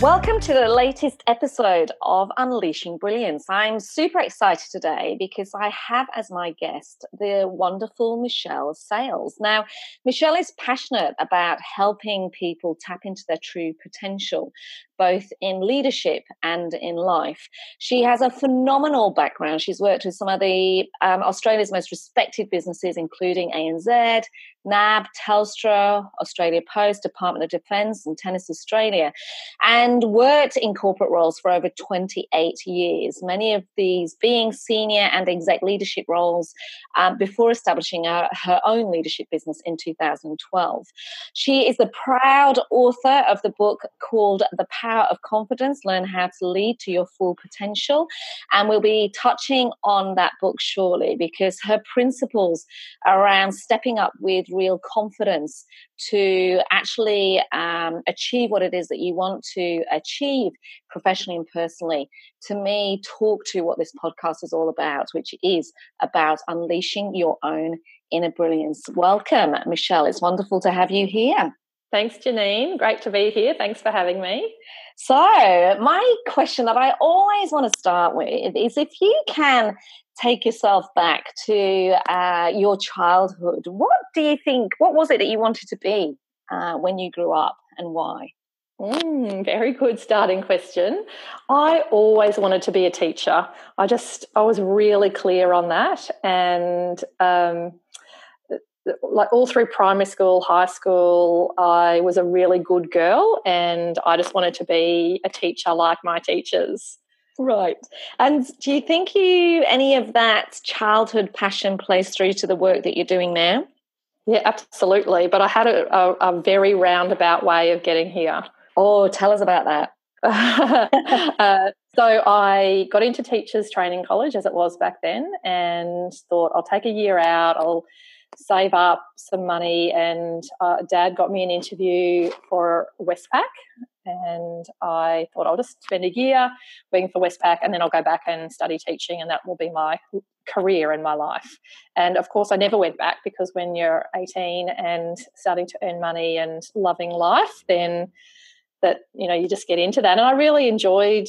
Welcome to the latest episode of Unleashing Brilliance. I'm super excited today because I have as my guest the wonderful Michelle Sales. Now, Michelle is passionate about helping people tap into their true potential, both in leadership and in life. She has a phenomenal background. She's worked with some of the um, Australia's most respected businesses, including ANZ, NAB, Telstra, Australia Post, Department of Defence, and Tennis Australia, and worked in corporate roles for over 28 years, many of these being senior and exec leadership roles um, before establishing her, her own leadership business in 2012. She is the proud author of the book called The Power of Confidence Learn How to Lead to Your Full Potential. And we'll be touching on that book shortly because her principles around stepping up with real confidence to actually um, achieve what it is that you want to achieve professionally and personally, to me, talk to what this podcast is all about, which is about unleashing your own inner brilliance. Welcome, Michelle. It's wonderful to have you here. Thanks, Janine. Great to be here. Thanks for having me. So, my question that I always want to start with is if you can take yourself back to uh, your childhood, what do you think? What was it that you wanted to be uh, when you grew up and why? Mm, very good starting question. I always wanted to be a teacher. I just, I was really clear on that. And um, like all through primary school, high school, I was a really good girl and I just wanted to be a teacher like my teachers. Right. And do you think you any of that childhood passion plays through to the work that you're doing now? Yeah, absolutely. But I had a, a, a very roundabout way of getting here. Oh, tell us about that. uh, so I got into teachers training college as it was back then and thought I'll take a year out, I'll save up some money and uh, dad got me an interview for Westpac and I thought I'll just spend a year working for Westpac and then I'll go back and study teaching and that will be my career in my life. And of course, I never went back because when you're 18 and starting to earn money and loving life, then that you know you just get into that. And i really enjoyed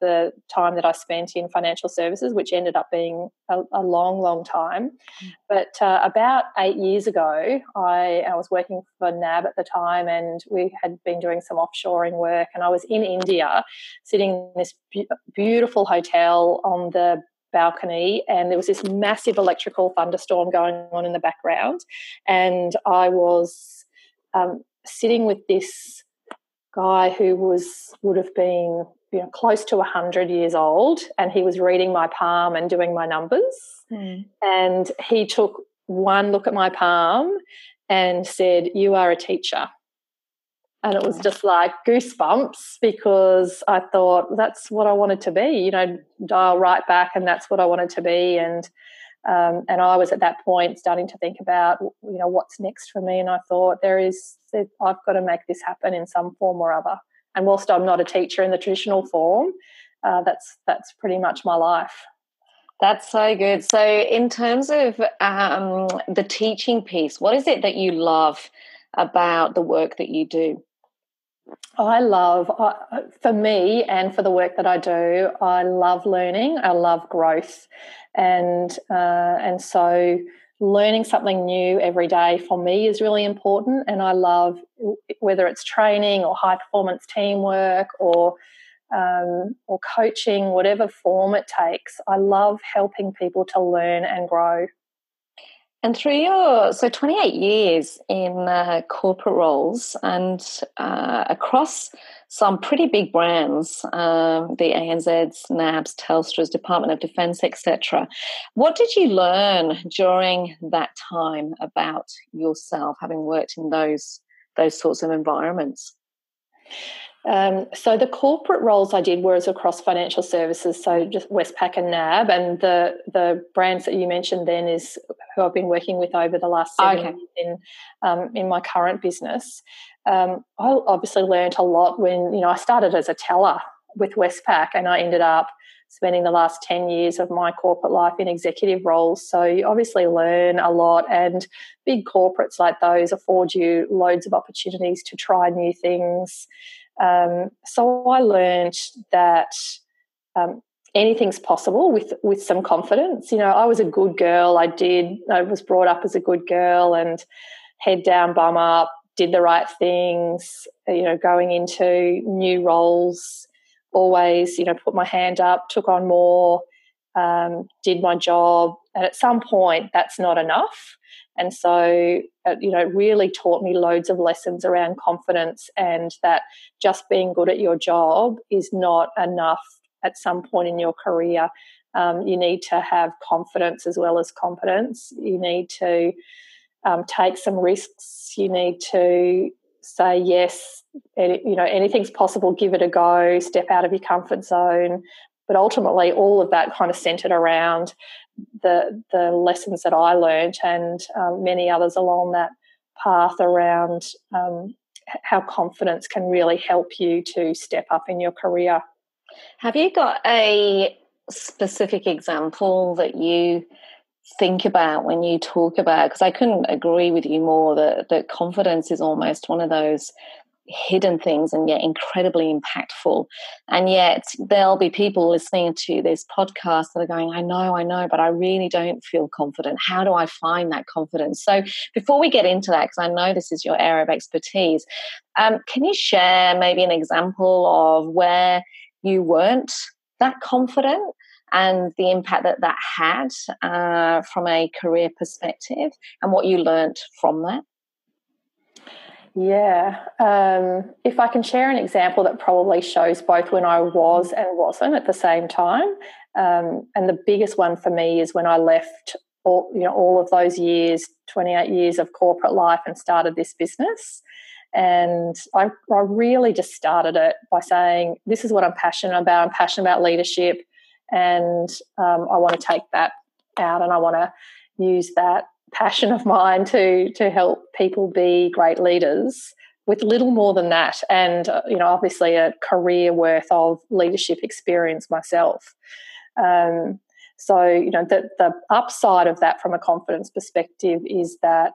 the time that i spent in financial services which ended up being a, a long long time. Mm. but uh, about eight years ago I, I was working for nab at the time and we had been doing some offshoring work and i was in india sitting in this be- beautiful hotel on the balcony and there was this massive electrical thunderstorm going on in the background. And i was um, sitting with this guy who was would have been you know close to 100 years old and he was reading my palm and doing my numbers mm. and he took one look at my palm and said you are a teacher and it was just like goosebumps because I thought that's what I wanted to be, you know, dial right back, and that's what I wanted to be. And um, and I was at that point starting to think about, you know, what's next for me. And I thought there is, I've got to make this happen in some form or other. And whilst I'm not a teacher in the traditional form, uh, that's that's pretty much my life. That's so good. So, in terms of um, the teaching piece, what is it that you love about the work that you do? I love, uh, for me and for the work that I do, I love learning. I love growth, and uh, and so learning something new every day for me is really important. And I love whether it's training or high performance teamwork or um, or coaching, whatever form it takes. I love helping people to learn and grow. And through your so 28 years in uh, corporate roles and uh, across some pretty big brands, um, the ANZs, NABs, Telstra's, Department of Defence, etc. What did you learn during that time about yourself, having worked in those those sorts of environments? Um, so the corporate roles I did were across financial services, so just Westpac and NAB, and the the brands that you mentioned then is who I've been working with over the last seven okay. years in um, in my current business. Um, I obviously learned a lot when you know I started as a teller with Westpac, and I ended up spending the last 10 years of my corporate life in executive roles. So you obviously learn a lot, and big corporates like those afford you loads of opportunities to try new things. Um, so I learned that um, anything's possible with with some confidence. You know, I was a good girl. I did. I was brought up as a good girl, and head down, bum up. Did the right things. You know, going into new roles, always you know put my hand up, took on more, um, did my job, and at some point that's not enough. And so, uh, you know, it really taught me loads of lessons around confidence and that just being good at your job is not enough at some point in your career. Um, you need to have confidence as well as competence. You need to um, take some risks. You need to say yes. You know, anything's possible. Give it a go. Step out of your comfort zone. But ultimately, all of that kind of centered around the the lessons that I learned and um, many others along that path around um, how confidence can really help you to step up in your career. Have you got a specific example that you think about when you talk about because I couldn't agree with you more that that confidence is almost one of those hidden things and yet incredibly impactful. And yet there'll be people listening to this podcast that are going, I know, I know, but I really don't feel confident. How do I find that confidence? So before we get into that, because I know this is your area of expertise, um, can you share maybe an example of where you weren't that confident? And the impact that that had uh, from a career perspective, and what you learned from that. Yeah. Um, if I can share an example that probably shows both when I was and wasn't at the same time. Um, and the biggest one for me is when I left all, you know, all of those years, 28 years of corporate life and started this business. And I, I really just started it by saying, this is what I'm passionate about. I'm passionate about leadership. And um, I want to take that out and I want to use that passion of mine to to help people be great leaders with little more than that and uh, you know obviously a career worth of leadership experience myself um, so you know the, the upside of that from a confidence perspective is that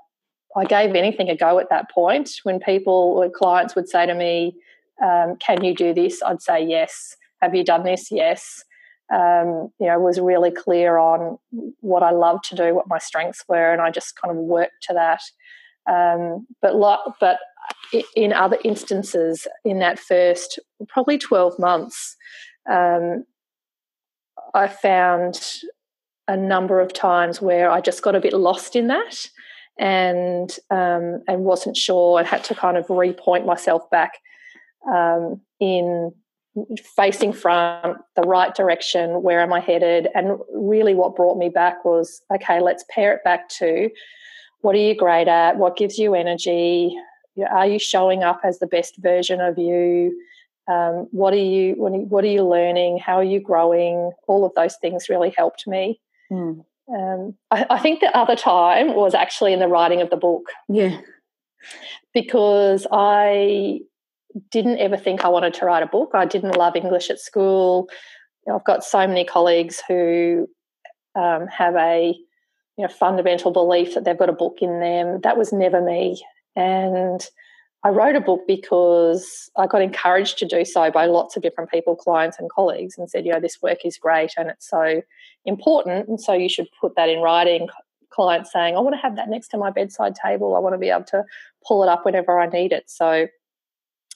i gave anything a go at that point. When people or clients would say to me um, can you do this? I'd say yes. Have you done this? Yes. Um, you know, was really clear on what I love to do, what my strengths were, and I just kind of worked to that. Um, but lo- but in other instances, in that first probably twelve months, um, I found a number of times where I just got a bit lost in that, and um, and wasn't sure, and had to kind of repoint myself back um, in facing front, the right direction, where am I headed? And really, what brought me back was okay, let's pair it back to what are you great at? What gives you energy? Are you showing up as the best version of you? Um, what are you what are you learning? How are you growing? All of those things really helped me. Mm. Um, I, I think the other time was actually in the writing of the book. Yeah, because I didn't ever think I wanted to write a book. I didn't love English at school. You know, I've got so many colleagues who um, have a you know fundamental belief that they've got a book in them. That was never me, and I wrote a book because I got encouraged to do so by lots of different people, clients and colleagues, and said, you know, this work is great and it's so important, and so you should put that in writing. Clients saying, I want to have that next to my bedside table. I want to be able to pull it up whenever I need it. So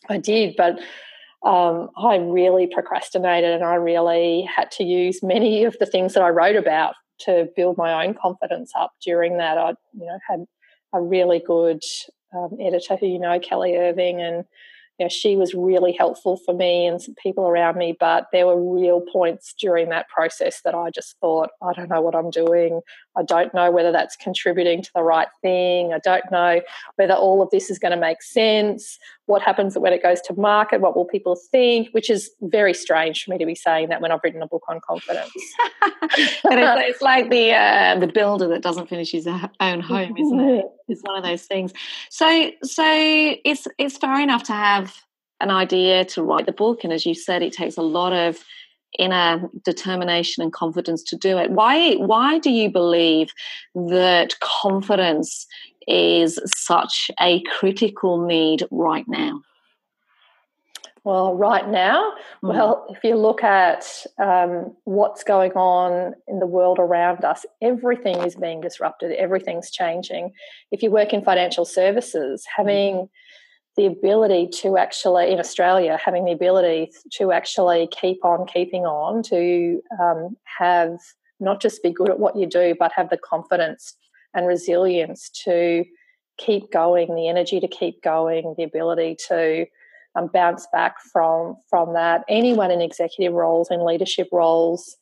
I did, but um, I really procrastinated and I really had to use many of the things that I wrote about to build my own confidence up during that. I, you know, had a really good um, editor who you know, Kelly Irving, and you know, she was really helpful for me and some people around me. But there were real points during that process that I just thought, I don't know what I'm doing. I don't know whether that's contributing to the right thing. I don't know whether all of this is going to make sense. what happens when it goes to market? What will people think? Which is very strange for me to be saying that when I've written a book on confidence. but it's, it's, like the uh, the builder that doesn't finish his own home, isn't it? It's one of those things. So so it's it's fair enough to have an idea to write the book, and as you said, it takes a lot of inner determination and confidence to do it. Why why do you believe that confidence is such a critical need right now? Well, right now, mm. well, if you look at um, what's going on in the world around us, everything is being disrupted, everything's changing. If you work in financial services, having the ability to actually, in Australia, having the ability to actually keep on keeping on, to um, have not just be good at what you do, but have the confidence and resilience to keep going, the energy to keep going, the ability to um, bounce back from from that. Anyone in executive roles and leadership roles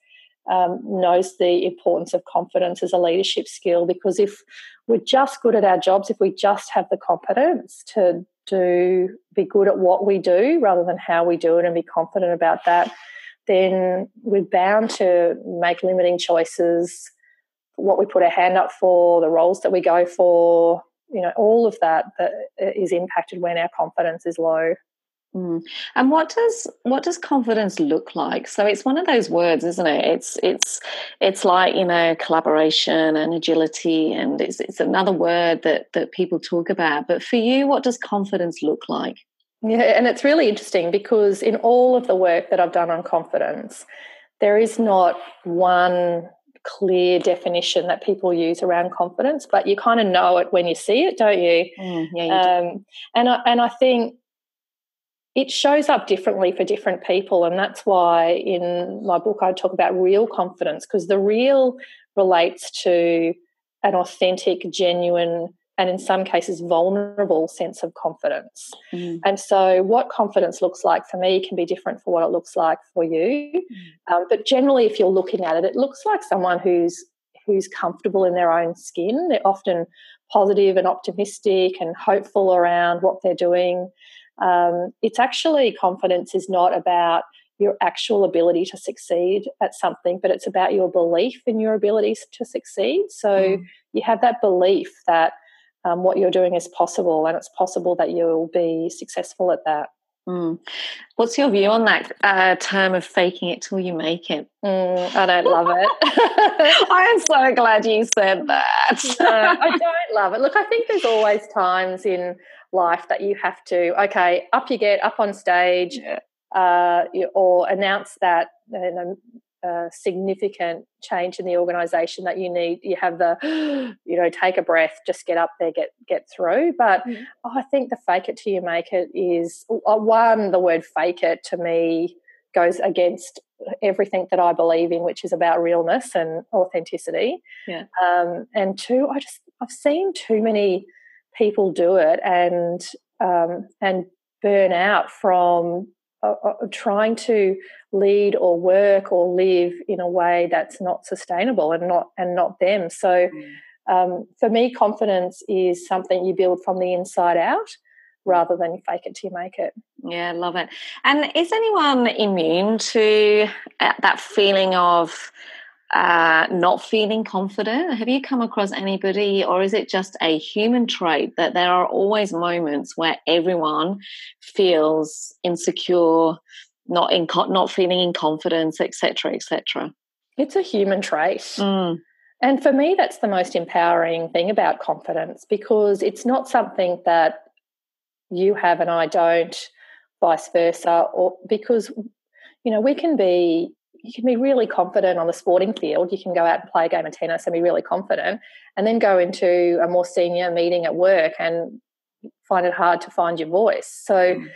um, knows the importance of confidence as a leadership skill because if we're just good at our jobs, if we just have the confidence to do be good at what we do rather than how we do it and be confident about that, then we're bound to make limiting choices what we put our hand up for, the roles that we go for, you know, all of that that uh, is impacted when our confidence is low. Mm. And what does what does confidence look like? So it's one of those words, isn't it? It's it's it's like you know collaboration and agility, and it's it's another word that that people talk about. But for you, what does confidence look like? Yeah, and it's really interesting because in all of the work that I've done on confidence, there is not one clear definition that people use around confidence, but you kind of know it when you see it, don't you? Mm, yeah, you um, and I, and I think it shows up differently for different people, and that's why in my book I talk about real confidence because the real relates to an authentic, genuine and in some cases vulnerable sense of confidence. Mm. And so, what confidence looks like for me can be different for what it looks like for you. Mm. Um, but generally, if you're looking at it, it looks like someone who's who's comfortable in their own skin. They're often positive and optimistic and hopeful around what they're doing. Um, it's actually confidence is not about your actual ability to succeed at something, but it's about your belief in your abilities to succeed. So mm. you have that belief that um, what you're doing is possible, and it's possible that you'll be successful at that. Mm. What's your view on that uh, term of faking it till you make it? Mm, I don't love it. I am so glad you said that. no, I don't love it. Look, I think there's always times in life that you have to, okay, up you get, up on stage, yeah. uh, or announce that you know, a significant change in the organization that you need you have the you know take a breath just get up there get get through but mm. i think the fake it till you make it is uh, one the word fake it to me goes against everything that i believe in which is about realness and authenticity yeah um, and two i just i've seen too many people do it and um, and burn out from uh, uh, trying to lead or work or live in a way that's not sustainable and not and not them. So mm. um, for me, confidence is something you build from the inside out rather than fake it till you make it. Yeah, love it. And is anyone immune to uh, that feeling of uh, not feeling confident? Have you come across anybody, or is it just a human trait that there are always moments where everyone feels insecure, not in not feeling in confidence, etc., etc.? It's a human trait. Mm. And for me, that's the most empowering thing about confidence because it's not something that you have and I don't, vice versa, or because you know we can be you can be really confident on the sporting field. You can go out and play a game of tennis and be really confident, and then go into a more senior meeting at work and find it hard to find your voice. So mm.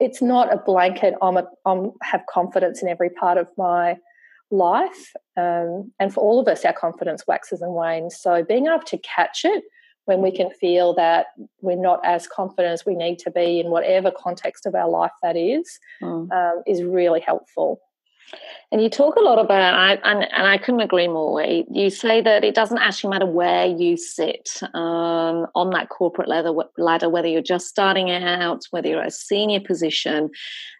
it's not a blanket. I'm a, I'm have confidence in every part of my life, um, and for all of us, our confidence waxes and wanes. So being able to catch it when we can feel that we're not as confident as we need to be in whatever context of our life that is, mm. um, is really helpful. And you talk a lot about, I, and, and I couldn't agree more. You say that it doesn't actually matter where you sit um, on that corporate ladder, ladder, whether you're just starting out, whether you're a senior position,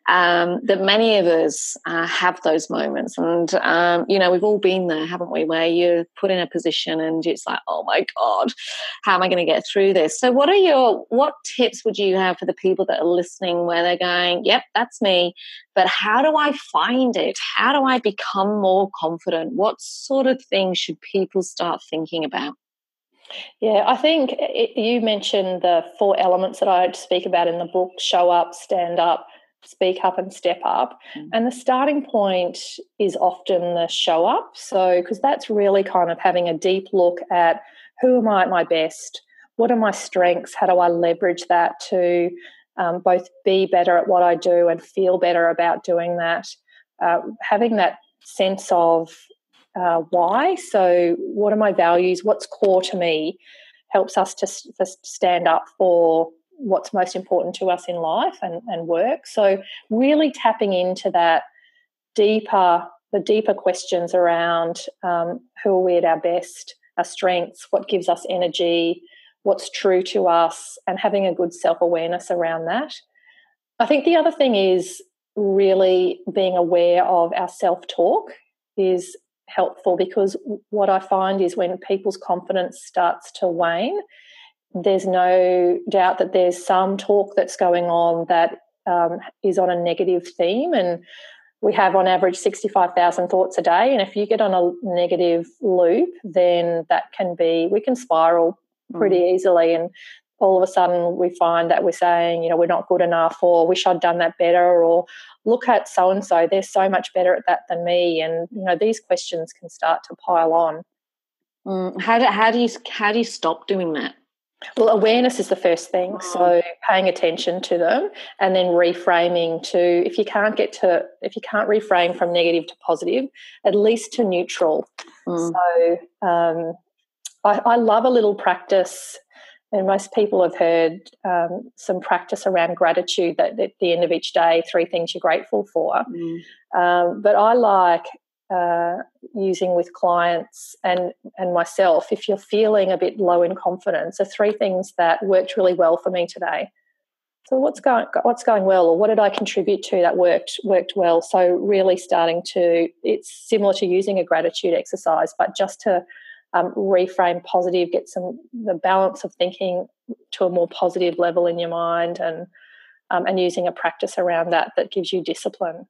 um, that many of us uh, have those moments. And, um, you know, we've all been there, haven't we, where you're put in a position and it's like, oh my God, how am I going to get through this? So, what are your, what tips would you have for the people that are listening where they're going, yep, that's me, but how do I find it? How do I become more confident? What sort of things should people start thinking about? Yeah, I think it, you mentioned the four elements that I speak about in the book show up, stand up, speak up and step up. Mm. And the starting point is often the show up. So, because that's really kind of having a deep look at who am I at my best? What are my strengths? How do I leverage that to um, both be better at what I do and feel better about doing that? Uh, having that sense of uh, why. So, what are my values? What's core to me? Helps us to, to stand up for what's most important to us in life and, and work. So really tapping into that deeper, the deeper questions around um, who are we at our best, our strengths, what gives us energy, what's true to us, and having a good self awareness around that. I think the other thing is really being aware of our self talk is helpful because what I find is when people's confidence starts to wane, there's no doubt that there's some talk that's going on that um, is on a negative theme and we have on average 65,000 thoughts a day and if you get on a negative loop then that can be we can spiral pretty mm. easily and all of a sudden we find that we're saying you know we're not good enough or wish I'd done that better or look at so and so they're so much better at that than me and you know these questions can start to pile on mm. how do, how do you how do you stop doing that well, awareness is the first thing. So paying attention to them and then reframing to if you can't get to if you can't reframe from negative to positive, at least to neutral. Mm. So um, I, I, love a little practice, and most people have heard um, some practice around gratitude that at the end of each day, three things you're grateful for. Mm. Um, but I like uh, using with clients and and myself if you're feeling a bit low in confidence are three things that worked really well for me today so what's going what's going well or what did i contribute to that worked worked well so really starting to it's similar to using a gratitude exercise but just to um, reframe positive get some the balance of thinking to a more positive level in your mind and um, and using a practice around that that gives you discipline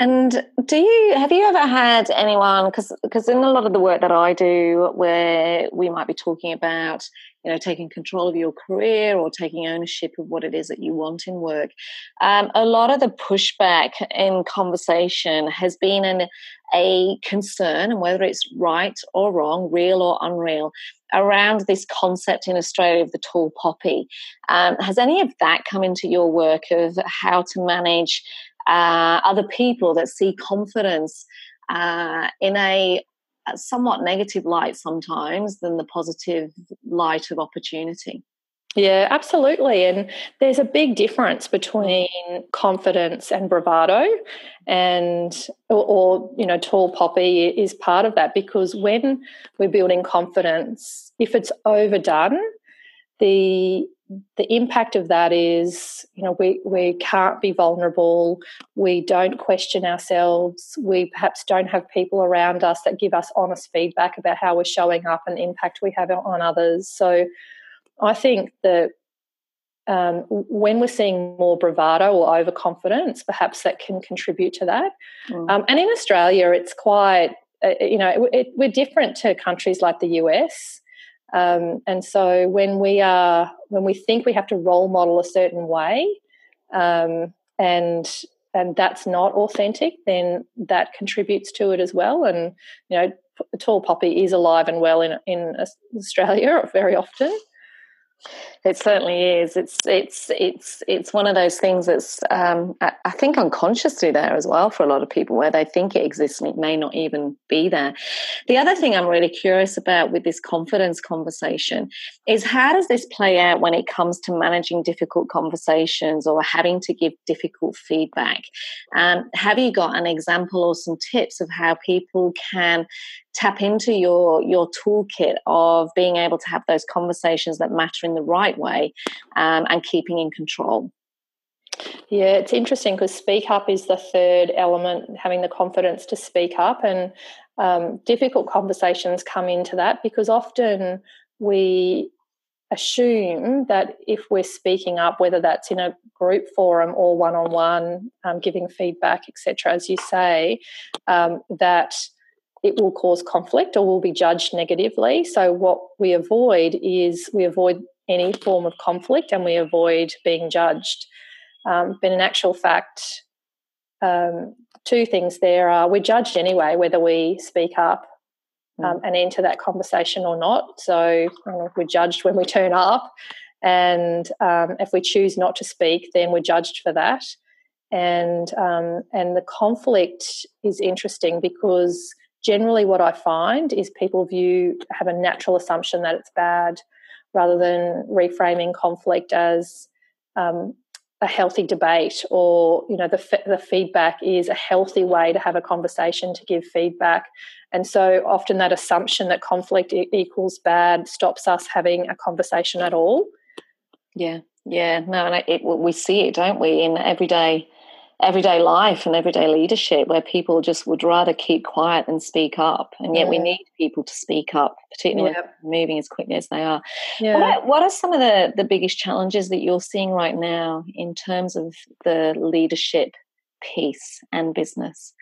and do you have you ever had anyone because because in a lot of the work that I do where we might be talking about you know taking control of your career or taking ownership of what it is that you want in work um, a lot of the pushback in conversation has been an, a concern and whether it's right or wrong real or unreal around this concept in Australia of the tall poppy. Um, has any of that come into your work of how to manage uh, other people that see confidence uh, in a, a somewhat negative light sometimes than the positive light of opportunity. Yeah, absolutely. And there's a big difference between confidence and bravado and or, or, you know, tall poppy is part of that because when we're building confidence, if it's overdone, the the impact of that is, you know, we, we can't be vulnerable. We don't question ourselves. We perhaps don't have people around us that give us honest feedback about how we're showing up and impact we have on others. So I think that um, when we're seeing more bravado or overconfidence, perhaps that can contribute to that. Mm. Um, and in Australia, it's quite, uh, you know, it, it, we're different to countries like the US. Um, and so when we are when we think we have to role model a certain way, um, and and that's not authentic, then that contributes to it as well. And you know, tall poppy is alive and well in in Australia very often. It certainly is. It's it's it's it's one of those things that's um, I, I, think unconsciously there as well for a lot of people, where they think it exists and it may not even be there. The other thing I'm really curious about with this confidence conversation is how does this play out when it comes to managing difficult conversations or having to give difficult feedback? Um, have you got an example or some tips of how people can tap into your your toolkit of being able to have those conversations that matter in the right way um, and keeping in control. Yeah it's interesting because speak up is the third element having the confidence to speak up and um, difficult conversations come into that because often we assume that if we're speaking up whether that's in a group forum or one-on-one um, giving feedback etc as you say um, that it will cause conflict or will be judged negatively. So, what we avoid is we avoid any form of conflict and we avoid being judged. Um, but in actual fact, um, two things there are we're judged anyway, whether we speak up hmm. um, and enter that conversation or not. So, we're judged when we turn up. And um, if we choose not to speak, then we're judged for that. And um, and the conflict is interesting because generally what I find is people view have a natural assumption that it's bad rather than reframing conflict as um, a healthy debate or you know the, the feedback is a healthy way to have a conversation to give feedback. And so often that assumption that conflict equals bad stops us having a conversation at all. Yeah yeah. No and it, we see it don't we in everyday everyday life and everyday leadership where people just would rather keep quiet than speak up and yet yeah. we need people to speak up particularly yeah. moving as quickly as they are yeah. what, are, what are some of the, the biggest challenges that you're seeing right now in terms of the leadership piece and business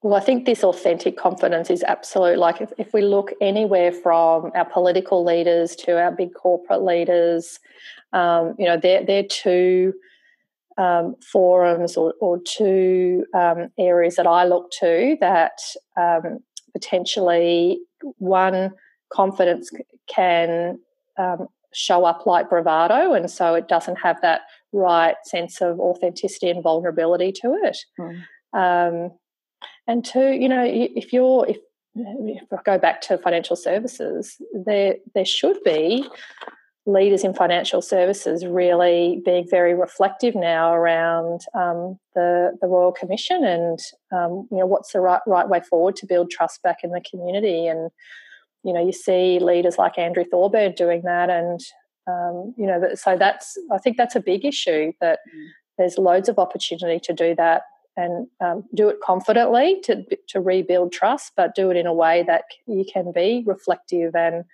well, I think this authentic confidence is absolute. Like, if, if we look anywhere from our political leaders to our big corporate leaders, um, you know, they're, they're two um, forums or, or two um, areas that I look to that um, potentially one confidence can um, show up like bravado, and so it doesn't have that right sense of authenticity and vulnerability to it. Mm. and two, you know, if you're if if I go back to financial services, there there should be leaders in financial services really being very reflective now around um, the the Royal Commission and um, you know what's the right right way forward to build trust back in the community and you know you see leaders like Andrew Thorburn doing that and um, you know so that's I think that's a big issue that mm. there's loads of opportunity to do that and um, do it confidently to to rebuild trust but do it in a way that you can be reflective and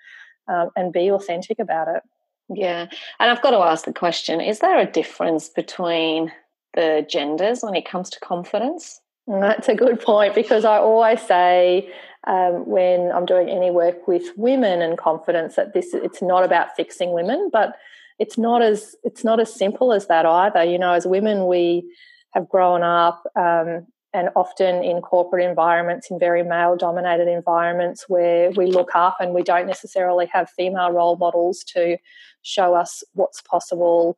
um, and be authentic about it. Yeah. And I've got to ask the question is there a difference between the genders when it comes to confidence? That's a good point because I always say um, when I'm doing any work with women and confidence that this it's not about fixing women, but it's not as it's not as simple as that either. You know, as women, we have grown up um, and often in corporate environments, in very male dominated environments where we look up and we don't necessarily have female role models to show us what's possible.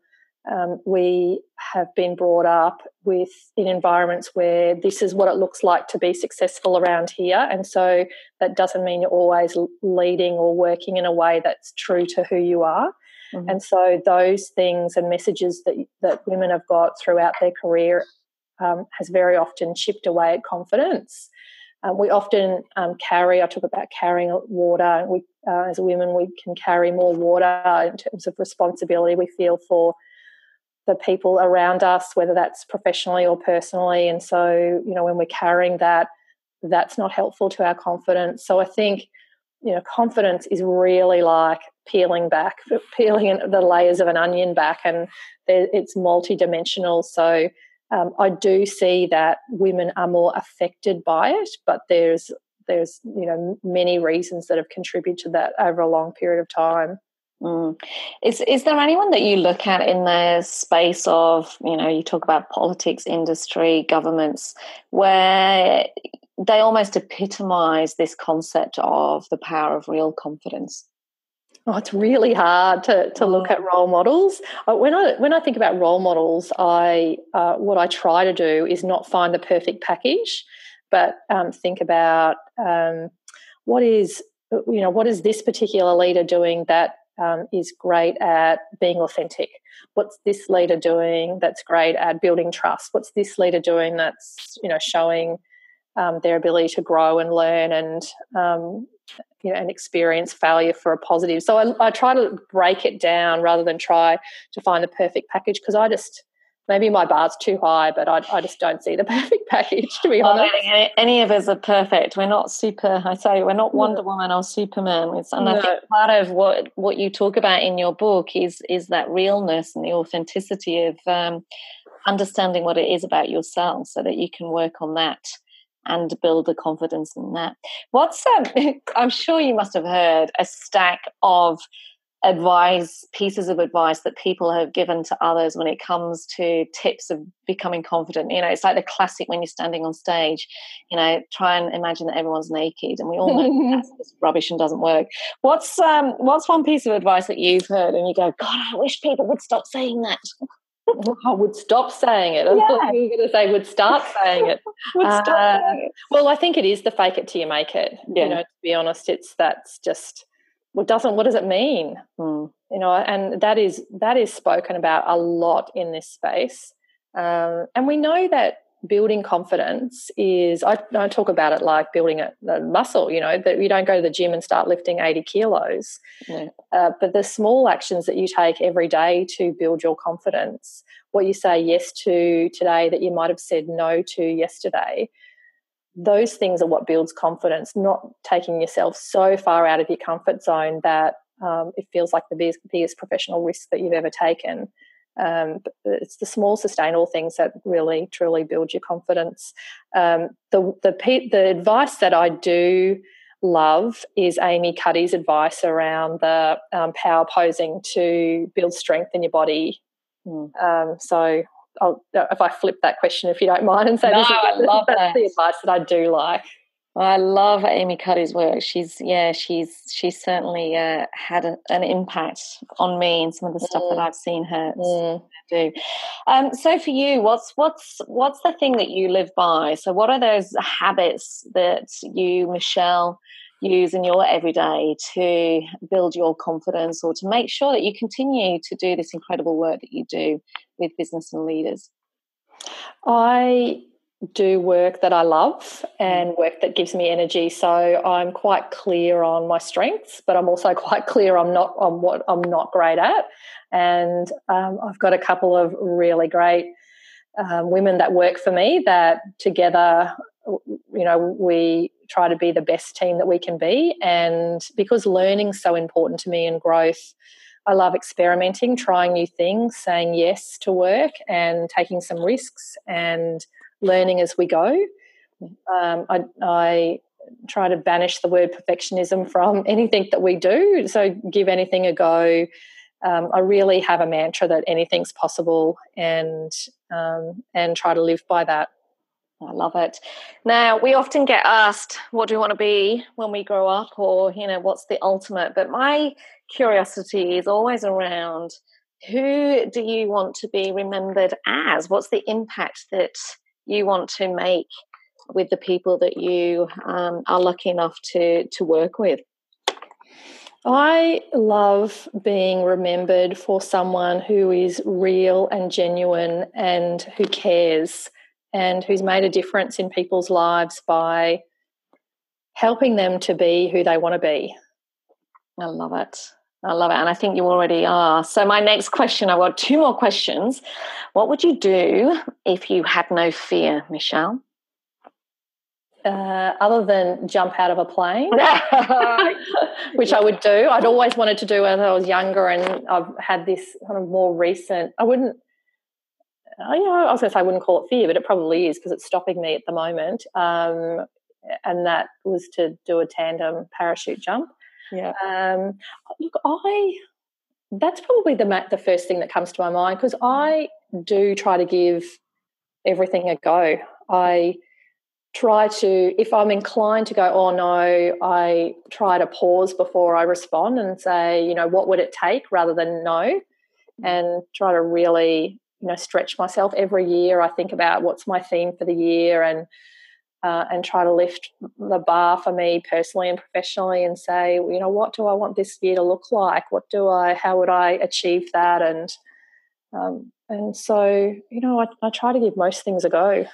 Um, we have been brought up with in environments where this is what it looks like to be successful around here, and so that doesn't mean you're always leading or working in a way that's true to who you are. Mm-hmm. And so those things and messages that that women have got throughout their career um, has very often chipped away at confidence. Um, we often um, carry, I talk about carrying water. We, uh, as women, we can carry more water in terms of responsibility we feel for the people around us, whether that's professionally or personally. And so, you know, when we're carrying that, that's not helpful to our confidence. So I think, you know, confidence is really like peeling back, peeling the layers of an onion back, and it's multidimensional. So um, I do see that women are more affected by it, but there's there's you know many reasons that have contributed to that over a long period of time. Mm. Is is there anyone that you look at in the space of you know you talk about politics, industry, governments, where they almost epitomise this concept of the power of real confidence? Oh, it's really hard to, to look at role models. Uh, when I when I think about role models, I uh, what I try to do is not find the perfect package, but um, think about um, what is you know what is this particular leader doing that um, is great at being authentic. What's this leader doing that's great at building trust? What's this leader doing that's you know showing um, their ability to grow and learn and um, you know and experience failure for a positive. So I, I, try to break it down rather than try to find the perfect package because I just maybe my bar's too high, but I, I just don't see the perfect package to be honest. Any, any, of us are perfect. We're not super. I say we're not Wonder Woman or Superman. It's, and no. I think part of what what you talk about in your book is is that realness and the authenticity of um, understanding what it is about yourself, so that you can work on that and build the confidence in that. What's um, I'm sure you must have heard a stack of advice pieces of advice that people have given to others when it comes to tips of becoming confident. You know it's like the classic when you're standing on stage you know try and imagine that everyone's naked and we all know that's rubbish and doesn't work. What's um what's one piece of advice that you've heard and you go god i wish people would stop saying that I would stop saying it. I yeah. thought you were going to say would start saying it. would stop uh, saying it. Well, I think it is the fake it till you make it. Yeah. You know, to be honest, it's that's just what doesn't what does it mean? Mm. You know, and that is that is spoken about a lot in this space. Um, and we know that building confidence is I, I talk about it like building a, a, muscle you know that you don't go to the gym and start lifting 80 kilos. Uh, but the small actions that you take every day to build your confidence what you say yes to today that you might have said no to yesterday those things are what builds confidence not taking yourself so far out of your comfort zone that um, it feels like the biggest, biggest professional risk that you've ever taken um, it's the small sustainable things that really truly build your confidence. Um, the the the advice that I do love is Amy Cuddy's advice around the um, power posing to build strength in your body. Mm. so I'll, if I flip that question, if you don't mind, and say no, this is, I love that's that. the advice that I do like. I love Amy Cuddy's work. She's yeah, she's she's certainly uh, had a, an impact on me and some of the stuff mm. that I've seen her mm. do. Um, so for you, what's what's what's the thing that you live by? So what are those habits that you, Michelle, use in your everyday to build your confidence or to make sure that you continue to do this incredible work that you do with business and leaders? I do work that I love mm. and work that gives me energy. So I'm quite clear on my strengths, but I'm also quite clear I'm not on what I'm not great at. And um, I've got a couple of really great um, women that work for me that together, you know, we try to be the best team that we can be. And because learning's so important to me and growth, I love experimenting, trying new things, saying yes to work and taking some risks and learning as we go. Um, I, I try to banish the word perfectionism from anything that we do. So give anything a go. Um, I really have a mantra that anything's possible, and um, and try to live by that. I love it. Now we often get asked, "What do we want to be when we grow up?" or you know, "What's the ultimate?" But my curiosity is always around who do you want to be remembered as? What's the impact that you want to make with the people that you um, are lucky enough to to work with? I love being remembered for someone who is real and genuine and who cares and who's made a difference in people's lives by helping them to be who they want to be. I love it. I love it. And I think you already are. So, my next question I've got two more questions. What would you do if you had no fear, Michelle? Uh, other than jump out of a plane, which I would do. I'd always wanted to do when I was younger, and I've had this kind of more recent. I wouldn't. Uh, you know, I was going to say I wouldn't call it fear, but it probably is because it's stopping me at the moment. Um, and that was to do a tandem parachute jump. Yeah. Um, look, I that's probably the the first thing that comes to my mind because I do try to give everything a go. I try to, if I'm inclined to go, oh no, I try to pause before I respond and say, you know, what would it take rather than no, and try to really, you know, stretch myself every year. I think about what's my theme for the year and uh, and try to lift the bar for me personally and professionally and say, you know, what do I want this year to look like? What do I, how would I achieve that? And um, and so, you know, I, I try to give most things a go.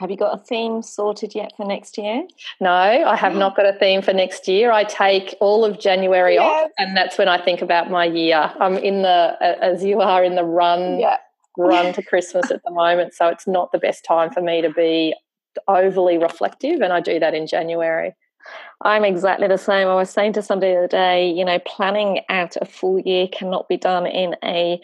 Have you got a theme sorted yet for next year? No, I have not got a theme for next year. I take all of January yes. off, and that's when I think about my year. I'm in the, as you are, in the run, yeah. run to Christmas at the moment. So it's not the best time for me to be overly reflective, and I do that in January. I'm exactly the same. I was saying to somebody the other day, you know, planning out a full year cannot be done in a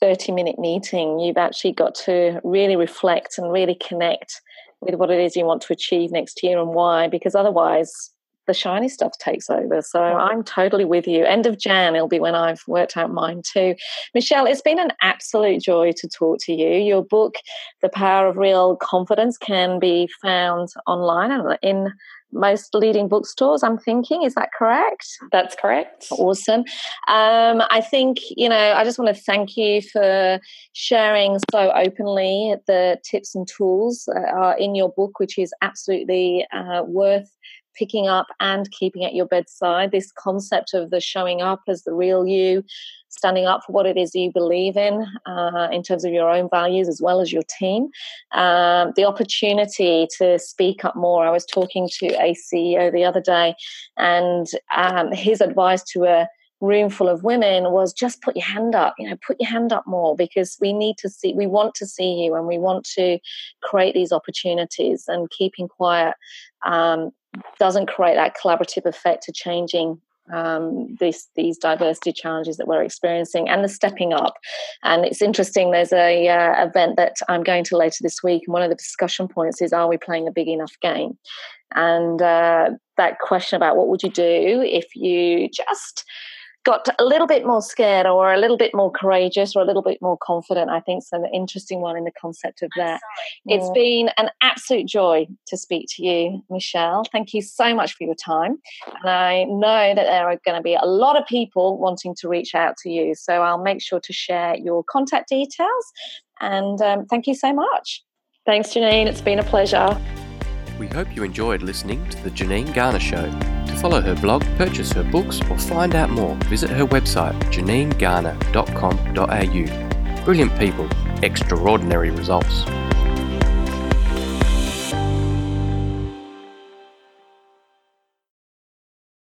30 minute meeting. You've actually got to really reflect and really connect with what it is you want to achieve next year and why, because otherwise the shiny stuff takes over. So I'm totally with you. End of Jan, it'll be when I've worked out mine too. Michelle, it's been an absolute joy to talk to you. Your book, The Power of Real Confidence, can be found online and in most leading bookstores, I'm thinking. Is that correct? That's correct. Awesome. Um, I think, you know, I just want to thank you for sharing so openly the tips and tools are in your book, which is absolutely uh, worth picking up and keeping at your bedside. This concept of the showing up as the real you, standing up for what it is you believe in, uh, in terms of your own values as well as your team. Um, the opportunity to speak up more. I was talking to a CEO the other day, and um, his advice to a room full of women was just put your hand up you know put your hand up more because we need to see we want to see you and we want to create these opportunities and keeping quiet um, doesn't create that collaborative effect to changing um, these these diversity challenges that we're experiencing and the stepping up. And it's interesting. There's a uh, event that I'm going to later this week, and one of the discussion points is: Are we playing a big enough game? And uh, that question about what would you do if you just got a little bit more scared or a little bit more courageous or a little bit more confident. I think so an interesting one in the concept of that. It's been an absolute joy to speak to you, Michelle. Thank you so much for your time. And I know that there are going to be a lot of people wanting to reach out to you. So I'll make sure to share your contact details. And um, thank you so much. Thanks, Janine. It's been a pleasure. We hope you enjoyed listening to The Janine Garner Show. Follow her blog, purchase her books, or find out more, visit her website janinegarner.com.au. Brilliant people, extraordinary results.